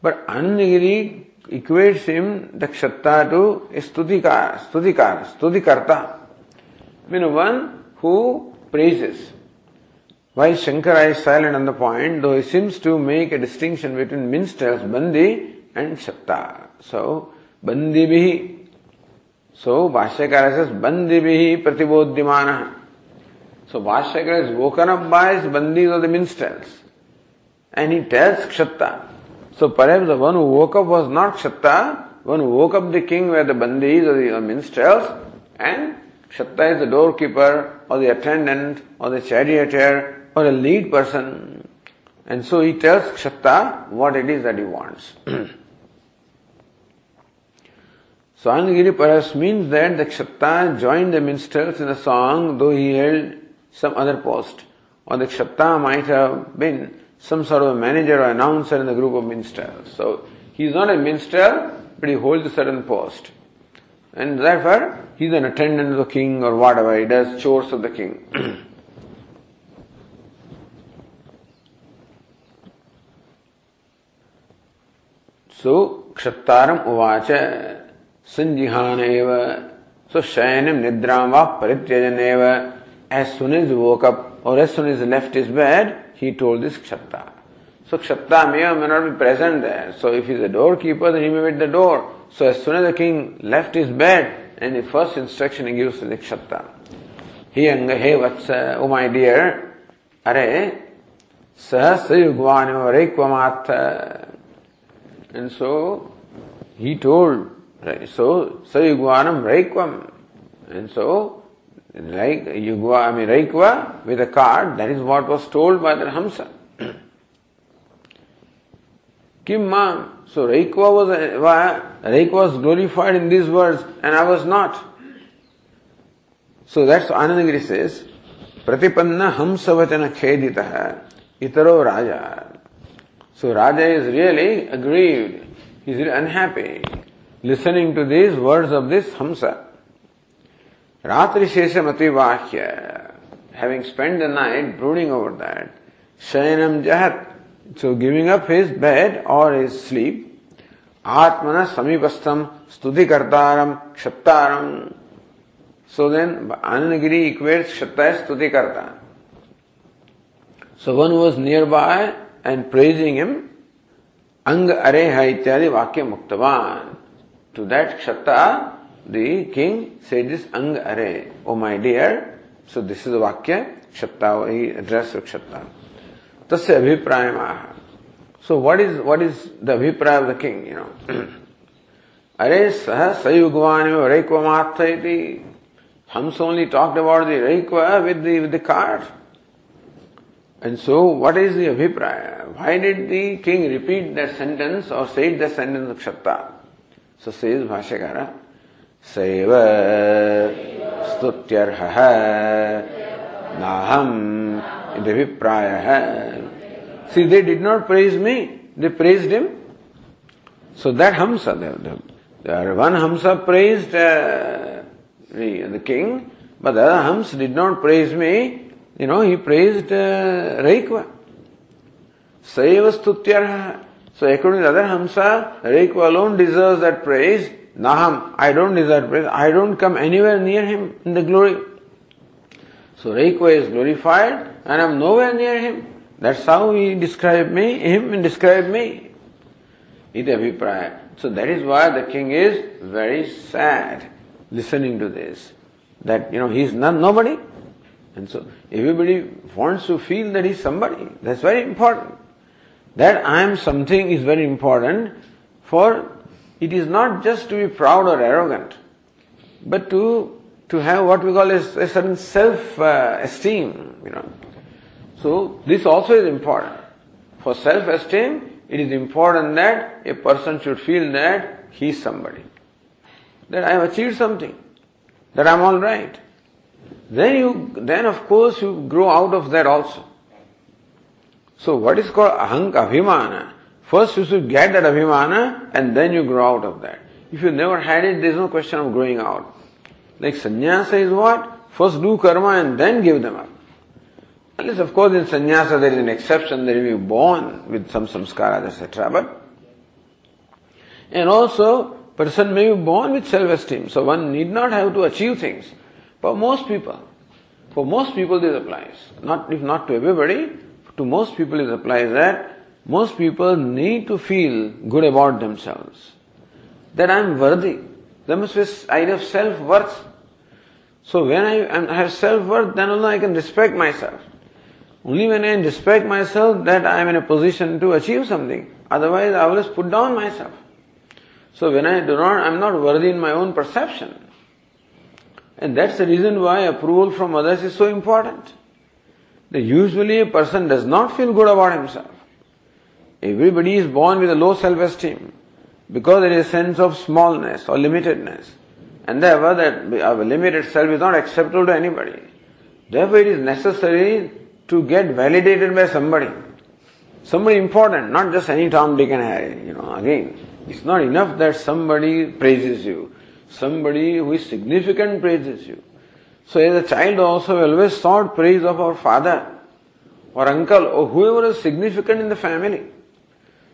but Anandagiri equates him, the kshatta, to a studikar, studikar, studikarta. One who praises. While Shankara is silent on the point, though he seems to make a distinction between minstrels, Bandi and Shatta. So, Bandi bihi. So, Bhashyakara says, Bandi bihi pratibodhimana. So, Bhashyakara is woken up by his bandis or the minstrels. And he tells Kshatta. So, perhaps the one who woke up was not Kshatta, one who woke up the king were the bandis or the minstrels, and Kshatta is the doorkeeper or the attendant or the charioteer or a lead person. And so he tells Kshatta what it is that he wants. so Anandagiri perhaps means that the Kshatta joined the minstrels in the song though he held some other post. Or the Kshatta might have been some sort of a manager or announcer in the group of minstrels. So he is not a minstrel, but he holds a certain post. And therefore, he is an attendant of the king or whatever, he does chores of the king. सो क्षत्ता उवाच। संजिहान so निद्रा वा परित्यजन एव as soon his woke up or as soon his left his bed he told this क्षत्ता so क्षत्ता may may not be present there so if is a door keeper he may be the door so as soon is the king left his bed and the first instruction he gives to क्षत्ता he अंग हे वत्स oh my dear अरे सहस्र युगवान और एक And so he told, right, so Sayugvanam Raikvam. And so, like Yugva, I mean Raikva with a card, that is what was told by the Hamsa. Kim so Raikva was, uh, Raikva was glorified in these words and I was not. So that's Anandagiri says, Pratipanna Hamsavachana Kheditaha Itaro Raja. So Raja is really aggrieved. He is unhappy listening to these words of this Hamsa. Ratri Sheshamati Vahya, having spent the night brooding over that, Shayanam Jahat, so giving up his bed or his sleep, Atmana samipastham stuti kartaram kshattaram. So then Anandagiri equates Kshatta as stuti karta. So one who was nearby and praising him, Ang Areha ityadi Vakya Muktavan. To that Kshatta, the king said this Ang Are, oh my dear. So this is the Vakya, Kshatta, he addressed Kshatta. Tasya Abhiprayamaha. So what is what is the abhipraya of the king, you know? Sah sayugvani reikvamatha iti. Hams only talked about the reikva with the with the cart. And so what is the abhipraya? Why did the king repeat that sentence or say the sentence of Shatta? So says Bhashyakara, Saiva stutyarha naham idabhipraya See, they did not praise me, they praised him. So that Hamsa, the, one Hamsa praised uh, the, the king, but the other Hams did not praise me. You know, he praised uh, Raikva. Saiva stutyarha. So according to the other Hamsa, Raikva alone deserves that praise. Naham, I don't deserve praise. I don't come anywhere near him in the glory. So Raikva is glorified and I'm nowhere near him. That's how he described me, him described me. Iti abhipraya. So that is why the king is very sad listening to this. That, you know, he's not nobody. And so everybody wants to feel that he's somebody. That's very important. That I am something is very important for it is not just to be proud or arrogant, but to, to have what we call a, a certain self-esteem, uh, you know. So this also is important. For self-esteem, it is important that a person should feel that he is somebody. That I have achieved something. That I am alright. Then you, then of course you grow out of that also. So what is called ahank abhimana? First you should get that abhimana and then you grow out of that. If you never had it, there is no question of growing out. Like sannyasa is what? First do karma and then give them up. Unless, of course, in sannyasa there is an exception that you be born with some samskaras, etc. But, and also, person may be born with self-esteem, so one need not have to achieve things. For most people, for most people this applies. Not, if not to everybody, to most people it applies that most people need to feel good about themselves. That I am worthy. There must be idea of self-worth. So when I have self-worth, then only I can respect myself. Only when I respect myself that I am in a position to achieve something. Otherwise, I always put down myself. So when I do not, I am not worthy in my own perception. And that's the reason why approval from others is so important. Usually a person does not feel good about himself. Everybody is born with a low self-esteem because there is a sense of smallness or limitedness. And therefore that our limited self is not acceptable to anybody. Therefore it is necessary to get validated by somebody. Somebody important, not just any Tom, Dick and Harry. You know, again, it's not enough that somebody praises you. Somebody who is significant praises you. So as a child also we always sought praise of our father or uncle or whoever is significant in the family.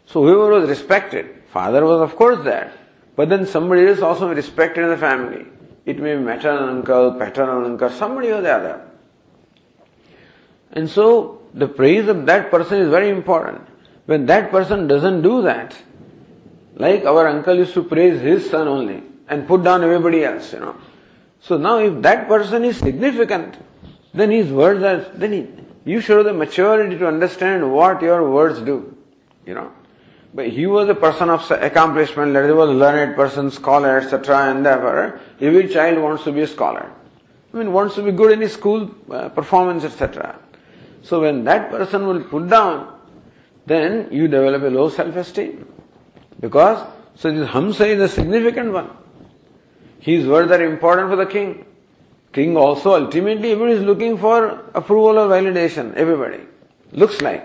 So whoever was respected, father was of course there, but then somebody else also respected in the family. It may be maternal uncle, paternal uncle, somebody or the other. And so the praise of that person is very important. When that person doesn't do that, like our uncle used to praise his son only and put down everybody else, you know. So now if that person is significant, then his words are, then he, you show the maturity to understand what your words do, you know. But he was a person of accomplishment, he was a learned person, scholar, etc. And therefore, every child wants to be a scholar. I mean, wants to be good in his school uh, performance, etc. So when that person will put down, then you develop a low self-esteem. Because, so this Hamsa is a significant one. His words are important for the king. King also ultimately everybody is looking for approval or validation, everybody. Looks like.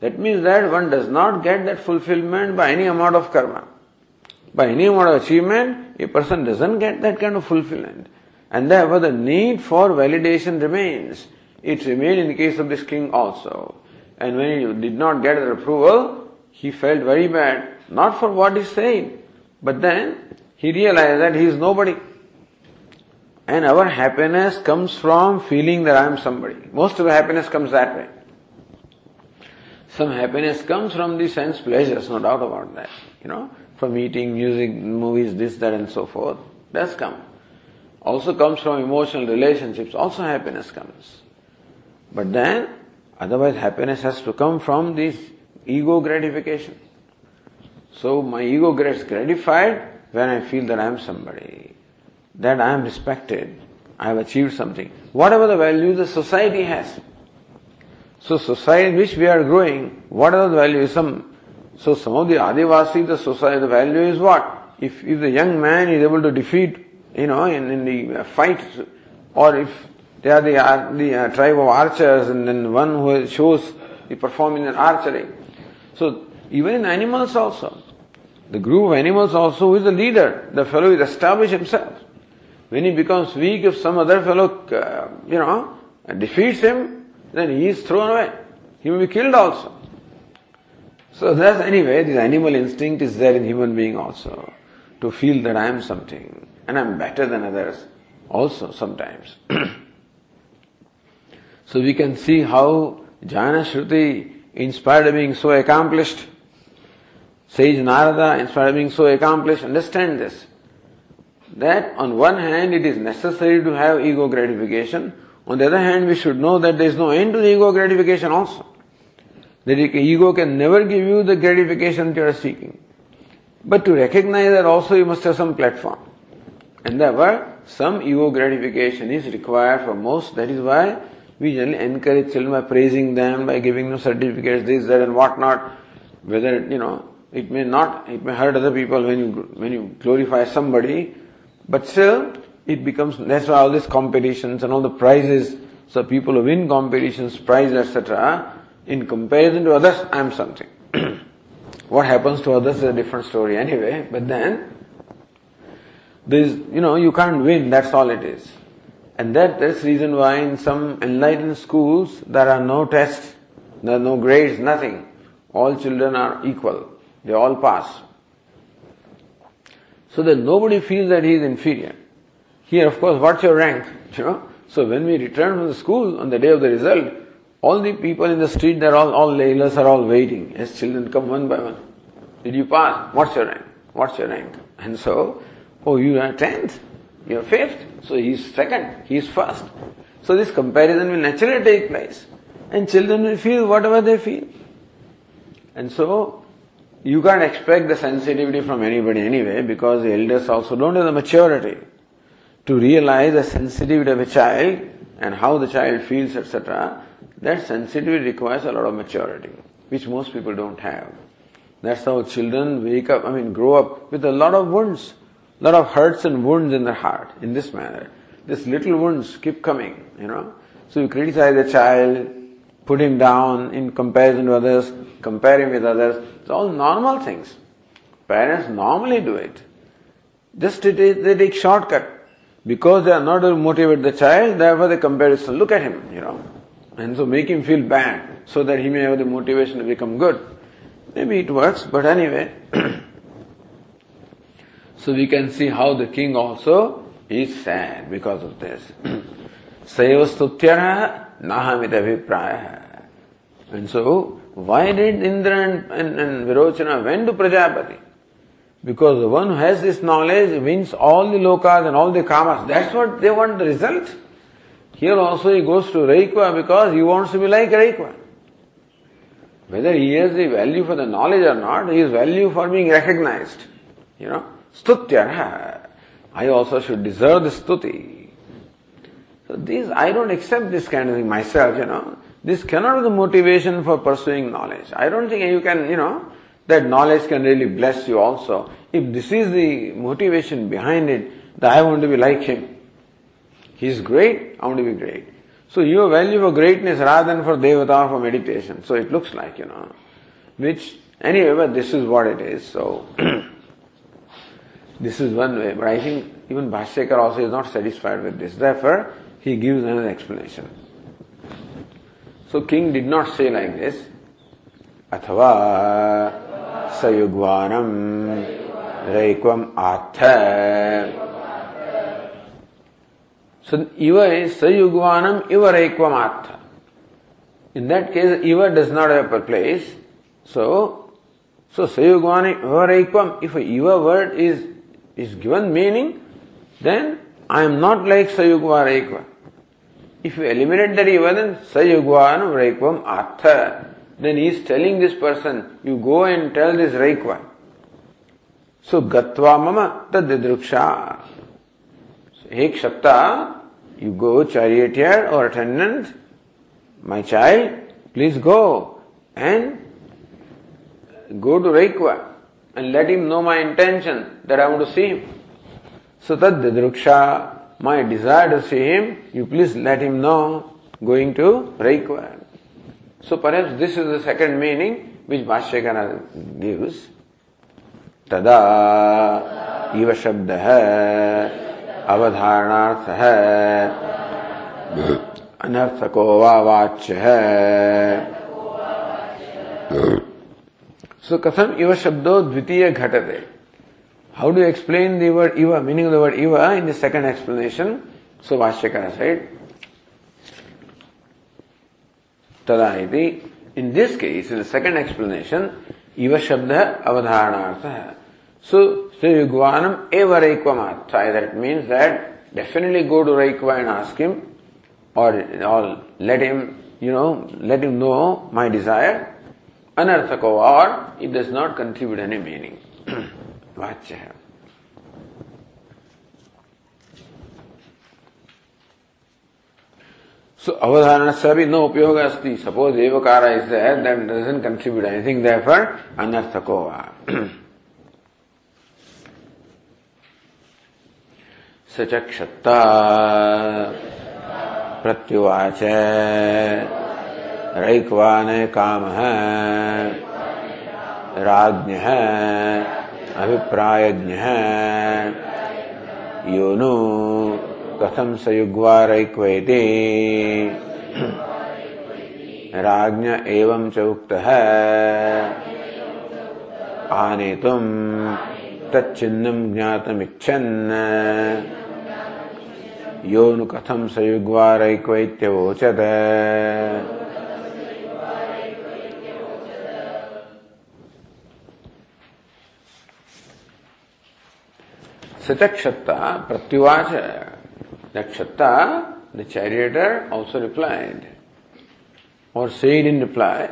That means that one does not get that fulfillment by any amount of karma. By any amount of achievement, a person doesn't get that kind of fulfillment. And therefore the need for validation remains. It remained in the case of this king also. And when he did not get the approval, he felt very bad. not for what he said, but then he realized that he is nobody. And our happiness comes from feeling that I am somebody. Most of the happiness comes that way. Some happiness comes from the sense pleasures, no doubt about that. You know, from eating, music, movies, this, that, and so forth. Does come. Also comes from emotional relationships. Also happiness comes. But then, otherwise happiness has to come from this ego gratification. So my ego gets gratified when I feel that I am somebody, that I am respected, I have achieved something. Whatever the value the society has. So society in which we are growing, what are the values? Some, so some of the Adivasi, the society, the value is what? If, if the young man is able to defeat, you know, in, in the fight, or if they are the, the uh, tribe of archers and then one who shows the performing in archery. So even in animals also, the group of animals also who is the leader, the fellow is established himself. When he becomes weak, if some other fellow, uh, you know, defeats him, then he is thrown away. He will be killed also. So that's anyway, this animal instinct is there in human being also. To feel that I am something and I am better than others also sometimes. so we can see how Janashruti, inspired being so accomplished, Sage Narada, inspired of being so accomplished, understand this. That on one hand it is necessary to have ego gratification, on the other hand, we should know that there is no end to the ego gratification also. The ego can never give you the gratification that you are seeking. But to recognize that also you must have some platform. And therefore, some ego gratification is required for most. That is why we generally encourage children by praising them, by giving them certificates, this, that, and what not. Whether, you know, it may not, it may hurt other people when you, when you glorify somebody, but still, it becomes, that's why all these competitions and all the prizes, so people who win competitions, prizes, etc., in comparison to others, I am something. what happens to others is a different story anyway, but then, there's, you know, you can't win, that's all it is. And that, that's the reason why in some enlightened schools, there are no tests, there are no grades, nothing. All children are equal. They all pass. So that nobody feels that he is inferior. Here, of course, what's your rank? You know? So when we return from the school on the day of the result, all the people in the street, they're all, all laylas are all waiting as children come one by one. Did you pass? What's your rank? What's your rank? And so, oh, you are tenth, you are fifth, so he's second, he's first. So this comparison will naturally take place. And children will feel whatever they feel. And so, you can't expect the sensitivity from anybody anyway, because the elders also don't have the maturity to realize the sensitivity of a child and how the child feels, etc., that sensitivity requires a lot of maturity, which most people don't have. That's how children wake up, I mean, grow up with a lot of wounds, a lot of hurts and wounds in their heart in this manner. These little wounds keep coming, you know. So you criticize a child, put him down in comparison to others, compare him with others. It's all normal things. Parents normally do it. Just they take shortcut. Because they are not able to motivate the child, therefore they comparison. Look at him, you know. And so make him feel bad so that he may have the motivation to become good. Maybe it works, but anyway. so we can see how the king also is sad because of this. Sayostutyara nahamita vipraya. And so, why did Indra and, and, and went to Prajapati? Because the one who has this knowledge wins all the lokas and all the kamas. That's what they want the result. Here also he goes to Raikva because he wants to be like Raikva. Whether he has the value for the knowledge or not, he has value for being recognized. You know, stutya. I also should deserve the stuti. So these, I don't accept this kind of thing myself, you know. This cannot be the motivation for pursuing knowledge. I don't think you can, you know, that knowledge can really bless you also. If this is the motivation behind it, that I want to be like him. He is great, I want to be great. So your value for greatness rather than for devata for meditation. So it looks like, you know, which anyway, but this is what it is. So this is one way. But I think even Bhashyakar also is not satisfied with this. Therefore, he gives another explanation. So king did not say like this. अथवा स Sayugvanam Raikvam Atha. So Iva is Sayugvanam Iva Raikvam Atha. In that case, Iva does not have a place. So, so Sayugvanam Iva Raikvam, if a Iva word is, is given meaning, then I am not like Sayugva Raikva. If you eliminate the Iva, then Sayugvanam Raikvam Atha. Then he is telling this person, you go and tell this Raikva. So Gatva Mama Tadidruksha. Kshatta, you go charioteer or attendant, my child, please go and go to Raikva and let him know my intention that I want to see him. So tad didruksha, my desire to him, you please let him know going to Raikva. So perhaps this is the second meaning which Bhashyakara gives. Tada iva shabda अवधारणार्थ है अनर्थको वा वाच्य है सो कथम इव शब्दो द्वितीय घटते How do explain the word इव मीनिंग द वर्ड इव in the second explanation so भाष्यकर side तदा इति in this case, in the second explanation, iva shabda avadharanaartha hai. So, so Yugvanam eva Raikvamat. That means that definitely go to Raikva and ask him, or, or let him, you know, let him know my desire. Anarthako, or it does not contribute any meaning. वाच्य है। सो अवधारण से भी no उपयोग अस्ति। Suppose एव car is there then doesn't contribute anything therefore अनर्थको वा। सचक्षत्ता प्रत्युवाच। रैक्वाने कामः राज्ञः। अभिप्रायज्ञः। यो नु कथं स युग्वारैक्व एवं च उक्तः आनेतुं तच्चिन्नं ज्ञातमिच्छन्। यो नु कथं स Sachakshata Pratyuvacha. That Shatta, the charioteer, also replied, or said in reply,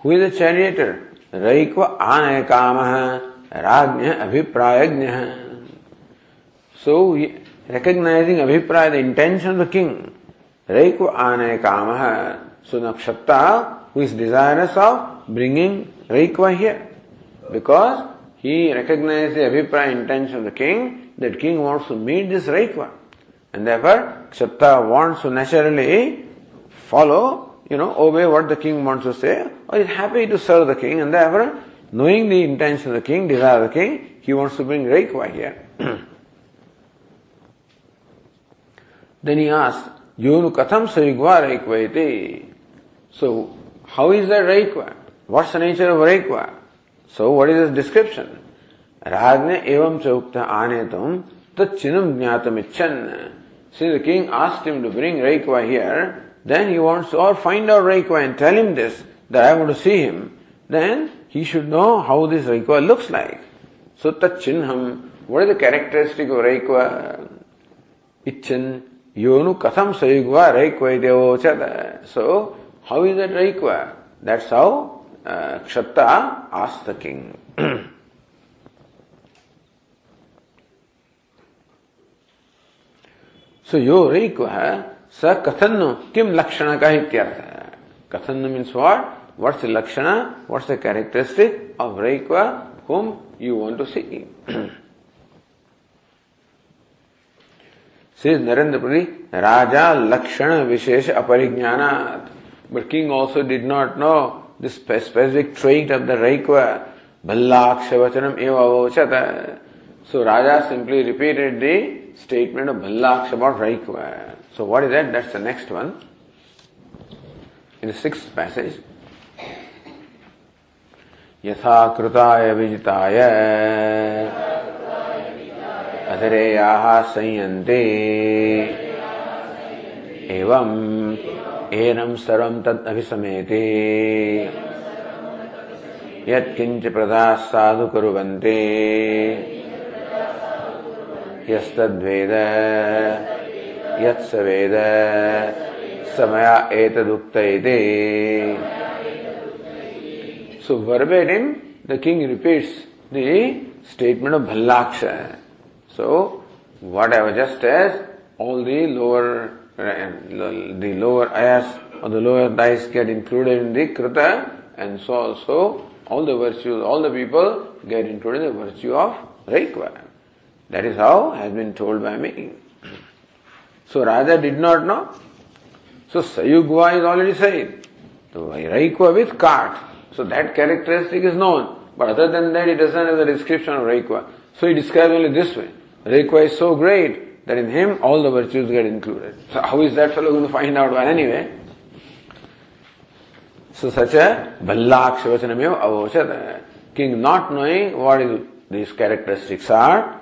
Who is the charioteer? Raikva Anayakamaha Rajnya Abhiprayajnya. So, recognizing Abhipraya, the intention of the king. Reiko Ane Kamaha. So Nakshata, who is desirous of bringing Reikva here. Because he recognizes the Abhipraya intention of the king, that king wants to meet this Raikva. And therefore, Kshatta wants to naturally follow, you know, obey what the king wants to say, or is happy to serve the king, and therefore, knowing the intention of the king, desire of the king, he wants to bring Raikva here. Then he asked, Yonu katham sarigva raikvaiti. So, how is that raikva? What's the nature of raikva? So, what is his description? Rajne evam chaukta anetam tachinam jnatam icchan. Since the king asked him to bring raikva here, then he wants or find out raikva and tell him this, that I want to see him. Then he should know how this raikva looks like. So, tachinham, what is the characteristic of raikva? Icchan, Yonu katham sayugva raikvaidevochat. So, how is that raikva? That's how uh, asked the king. so, yo raikva sa kathannu kim lakshana ka ityartha. Kathannu means what? What's the lakshana? What's the characteristic of raikva whom you want to see? Says Narendra Raja Lakshana Vishesha Aparignanat. But king also did not know the specific trait of the Raikva. Bhallakshavachanam eva vochata. So Raja simply repeated the statement of Bhallaksha about Raikva. So what is that? That's the next one. In the sixth passage. यथा कृताय विजिताय अधरेयाः संयन्ते एवम् एनं सर्वं तद् अभिसमेते यत्किञ्च प्रदाः साधु कुर्वन्ते यस्तद्वेद यत्स वेद समया एतदुक्त इति So verbatim, the king repeats the statement of Bhallaksha. So, whatever, just as all the lower, the lower ayas or the lower dice get included in the Krita, and so also all the virtues, all the people get included in the virtue of Raikva. That is how has been told by me. So Raja did not know. So Sayugva is already said. So Raikva with cart. So that characteristic is known. But other than that, it doesn't have the description of Raikva. So he describes only this way. Raikva is so great that in him all the virtues get included. So how is that fellow going to find out? Well, anyway. So such a Ballak Shivachanamyo Avochat. King not knowing what is, these characteristics are.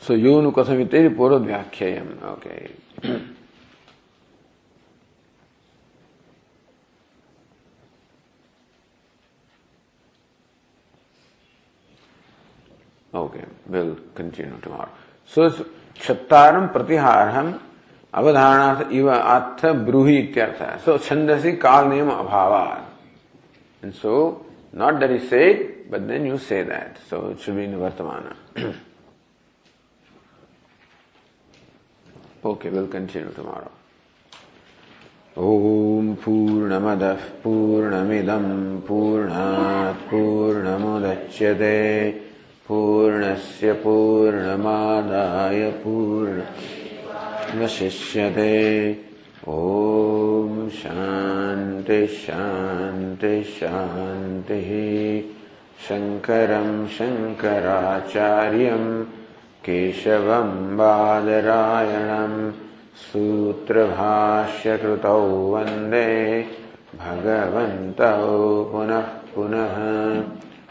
So Yonu Kasamite Purod Vyakhyayam. Okay. Okay will continue tomorrow so क्षत्तारम प्रतिहारम अवधारणा इव अर्थ ब्रूहि इत्यर्थ है सो छंदसी काल नियम अभाव and so not that is say but then you say that so it should be in वर्तमान ओके विल कंटिन्यू टुमारो ॐ पूर्णमदः पूर्णमिदं पूर्णात् पूर्णमुदच्यते पूर्णस्य पूर्णमादाय पूर्णवशिष्यते ॐ शान्ति शङ्करं शङ्कराचार्यं केशवं बादरायणम् सूत्रभाष्यकृतौ वंदे भगवन्तौ पुनः पुनः।